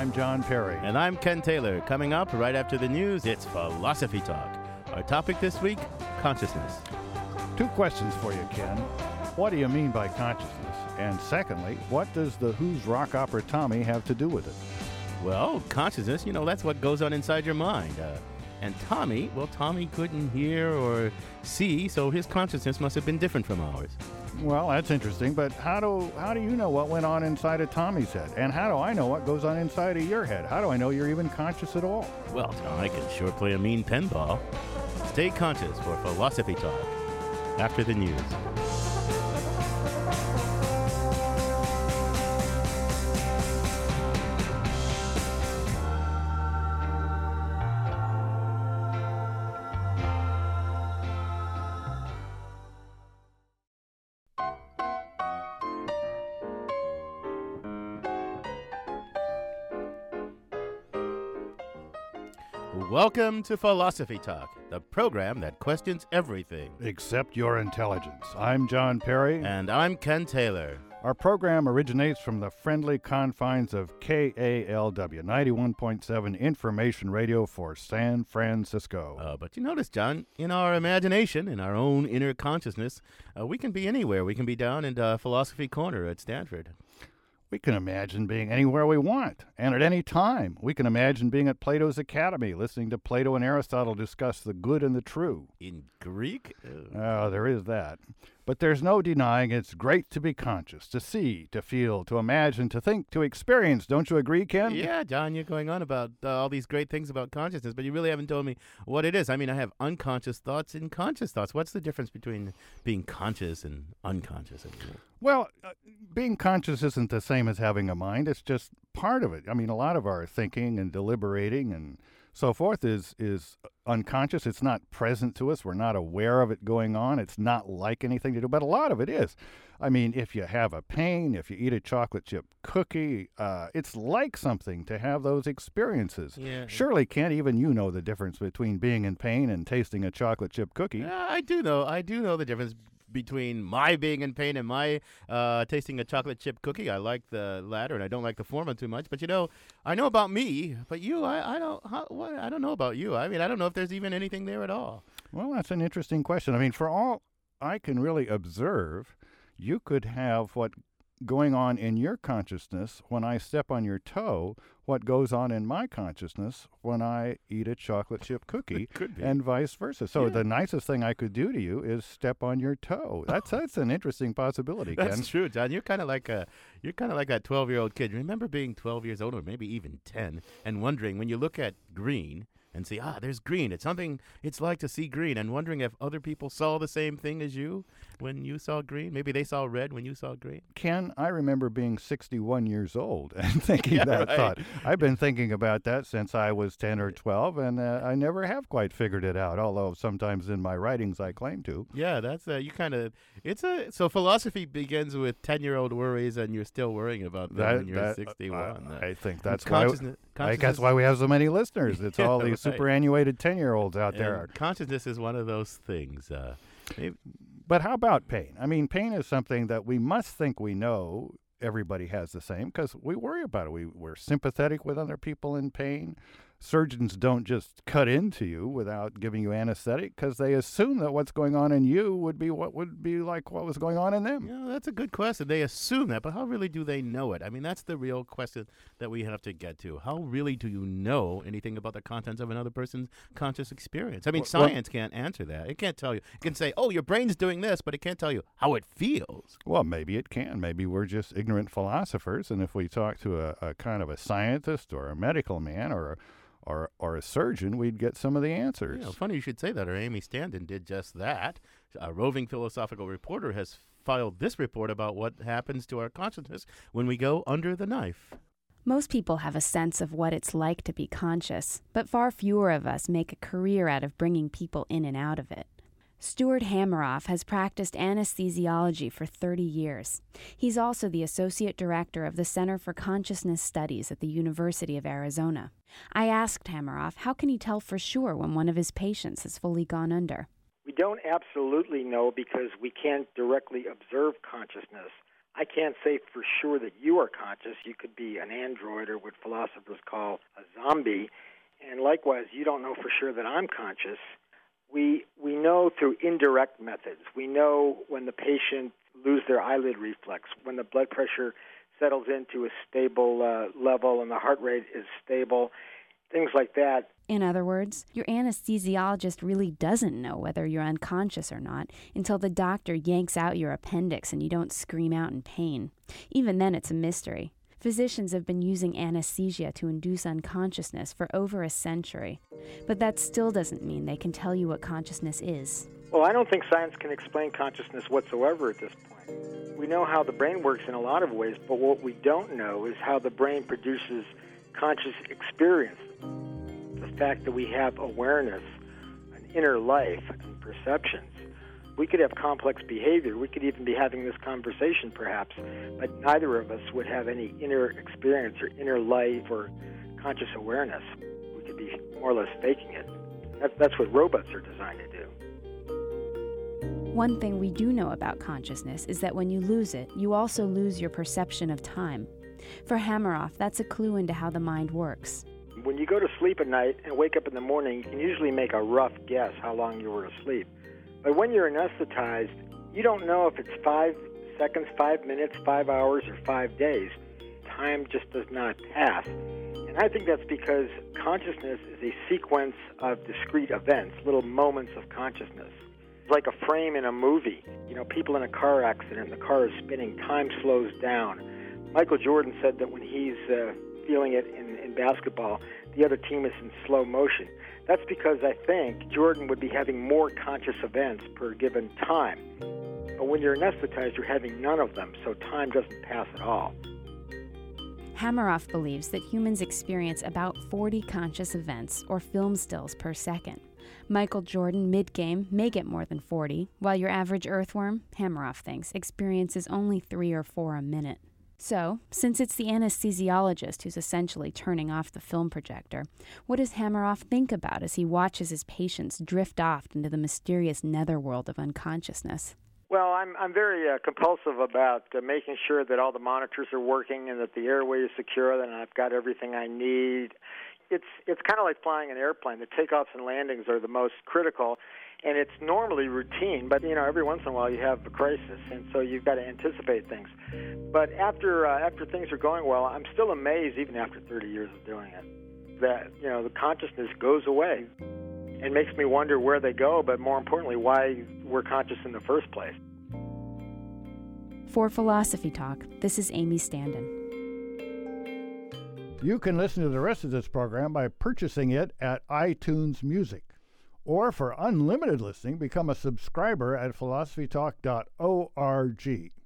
I'm John Perry. And I'm Ken Taylor. Coming up right after the news, it's Philosophy Talk. Our topic this week consciousness. Two questions for you, Ken. What do you mean by consciousness? And secondly, what does the Who's rock opera Tommy have to do with it? Well, consciousness, you know, that's what goes on inside your mind. Uh, and Tommy, well, Tommy couldn't hear or see, so his consciousness must have been different from ours. Well, that's interesting, but how do how do you know what went on inside of Tommy's head? And how do I know what goes on inside of your head? How do I know you're even conscious at all? Well, I can sure play a mean pinball. Stay conscious for Philosophy Talk after the news. Welcome to Philosophy Talk, the program that questions everything. Except your intelligence. I'm John Perry. And I'm Ken Taylor. Our program originates from the friendly confines of KALW 91.7 Information Radio for San Francisco. Uh, but you notice, John, in our imagination, in our own inner consciousness, uh, we can be anywhere. We can be down in uh, Philosophy Corner at Stanford. We can imagine being anywhere we want and at any time. We can imagine being at Plato's Academy, listening to Plato and Aristotle discuss the good and the true. In Greek? Oh, there is that. But there's no denying it's great to be conscious, to see, to feel, to imagine, to think, to experience. Don't you agree, Ken? Yeah, John, you're going on about uh, all these great things about consciousness, but you really haven't told me what it is. I mean, I have unconscious thoughts and conscious thoughts. What's the difference between being conscious and unconscious? Well, uh, being conscious isn't the same as having a mind. It's just part of it. I mean, a lot of our thinking and deliberating and so forth is is unconscious. It's not present to us. We're not aware of it going on. It's not like anything to do, but a lot of it is. I mean, if you have a pain, if you eat a chocolate chip cookie, uh, it's like something to have those experiences. Yeah. Surely can't even you know the difference between being in pain and tasting a chocolate chip cookie? Yeah, I do know. I do know the difference between my being in pain and my uh, tasting a chocolate chip cookie. I like the latter, and I don't like the former too much. But you know, I know about me, but you, I, I don't. How, what, I don't know about you. I mean, I don't know if there's even anything there at all. Well, that's an interesting question. I mean, for all I can really observe, you could have what going on in your consciousness when I step on your toe, what goes on in my consciousness when I eat a chocolate chip cookie, and vice versa. So Yeah. the nicest thing I could do to you is step on your toe. That's that's an interesting possibility, That's true, John. You're kind of like a, you're kind of like that 12 year old kid. Remember being 12 years old, or maybe even 10, and wondering when you look at green and see, ah, there's green. It's something it's like to see green, and wondering if other people saw the same thing as you when you saw green. Maybe they saw red when you saw green. Ken, I remember being 61 years old and thinking Yeah, that right. thought. I've been thinking about that since I was 10 or 12, and uh, I never have quite figured it out, although sometimes in my writings I claim to. Yeah, that's uh, you kind of. It's a so philosophy begins with 10 year old worries, and you're still worrying about them when you're that- 61. uh, Uh, I think that's why. consciousness, I guess why we have so many listeners. It's all these. Superannuated 10 year olds out and there. Consciousness is one of those things. Uh, But how about pain? I mean, pain is something that we must think we know everybody has the same because we worry about it. We, we're sympathetic with other people in pain. Surgeons don't just cut into you without giving you anesthetic because they assume that what's going on in you would be what would be like what was going on in them. know, that's a good question. They assume that, but how really do they know it? I mean, that's the real question that we have to get to. How really do you know anything about the contents of another person's conscious experience? I mean, Well- well- science can't answer that. It can't tell you. It can say, "Oh, your brain's doing this," but it can't tell you how it feels. Well, maybe it can. Maybe we're just ignorant philosophers, and if we talk to a, a kind of a scientist or a medical man or a, or or a surgeon, we'd get some of the answers. You know, funny you should say that. Our Amy Standen did just that. A roving philosophical reporter has filed this report about what happens to our consciousness when we go under the knife. Most people have a sense of what it's like to be conscious, but far fewer of us make a career out of bringing people in and out of it. Stuart Hameroff has practiced anesthesiology for 30 years. He's also the associate director of the Center for Consciousness Studies at the University of Arizona. I asked Hameroff how can he tell for sure when one of his patients has fully gone under. We don't absolutely know because we can't directly observe consciousness. I can't say for sure that you are conscious. You could be an android or what philosophers call a zombie. And likewise, you don't know for sure that I'm conscious. We, we know through indirect methods. We know when the patient lose their eyelid reflex, when the blood pressure settles into a stable uh, level and the heart rate is stable, things like that. In other words, your anesthesiologist really doesn't know whether you're unconscious or not until the doctor yanks out your appendix and you don't scream out in pain. Even then, it's a mystery. Physicians have been using anesthesia to induce unconsciousness for over a century, but that still doesn't mean they can tell you what consciousness is. Well, I don't think science can explain consciousness whatsoever at this point. We know how the brain works in a lot of ways, but what we don't know is how the brain produces conscious experience. The fact that we have awareness, an inner life, and perceptions. We could have complex behavior. We could even be having this conversation, perhaps, but neither of us would have any inner experience or inner life or conscious awareness. We could be more or less faking it. That's, that's what robots are designed to do. One thing we do know about consciousness is that when you lose it, you also lose your perception of time. For Hameroff, that's a clue into how the mind works. When you go to sleep at night and wake up in the morning, you can usually make a rough guess how long you were asleep. But when you're anesthetized, you don't know if it's five seconds, five minutes, five hours, or five days. Time just does not pass. And I think that's because consciousness is a sequence of discrete events, little moments of consciousness. It's like a frame in a movie. You know, people in a car accident, the car is spinning, time slows down. Michael Jordan said that when he's uh, feeling it in, in basketball, the other team is in slow motion. That's because I think Jordan would be having more conscious events per given time. But when you're anesthetized, you're having none of them, so time doesn't pass at all. Hameroff believes that humans experience about 40 conscious events or film stills per second. Michael Jordan, mid game, may get more than 40, while your average earthworm, Hameroff thinks, experiences only three or four a minute. So, since it's the anesthesiologist who's essentially turning off the film projector, what does Hameroff think about as he watches his patients drift off into the mysterious netherworld of unconsciousness? Well, I'm I'm very uh, compulsive about uh, making sure that all the monitors are working and that the airway is secure, and I've got everything I need. It's it's kind of like flying an airplane. The takeoffs and landings are the most critical, and it's normally routine, but you know every once in a while you have a crisis, and so you've got to anticipate things. But after uh, after things are going well, I'm still amazed, even after 30 years of doing it, that you know the consciousness goes away. It makes me wonder where they go, but more importantly, why we're conscious in the first place. For Philosophy Talk, this is Amy Standen. You can listen to the rest of this program by purchasing it at iTunes Music. Or for unlimited listening, become a subscriber at philosophytalk.org.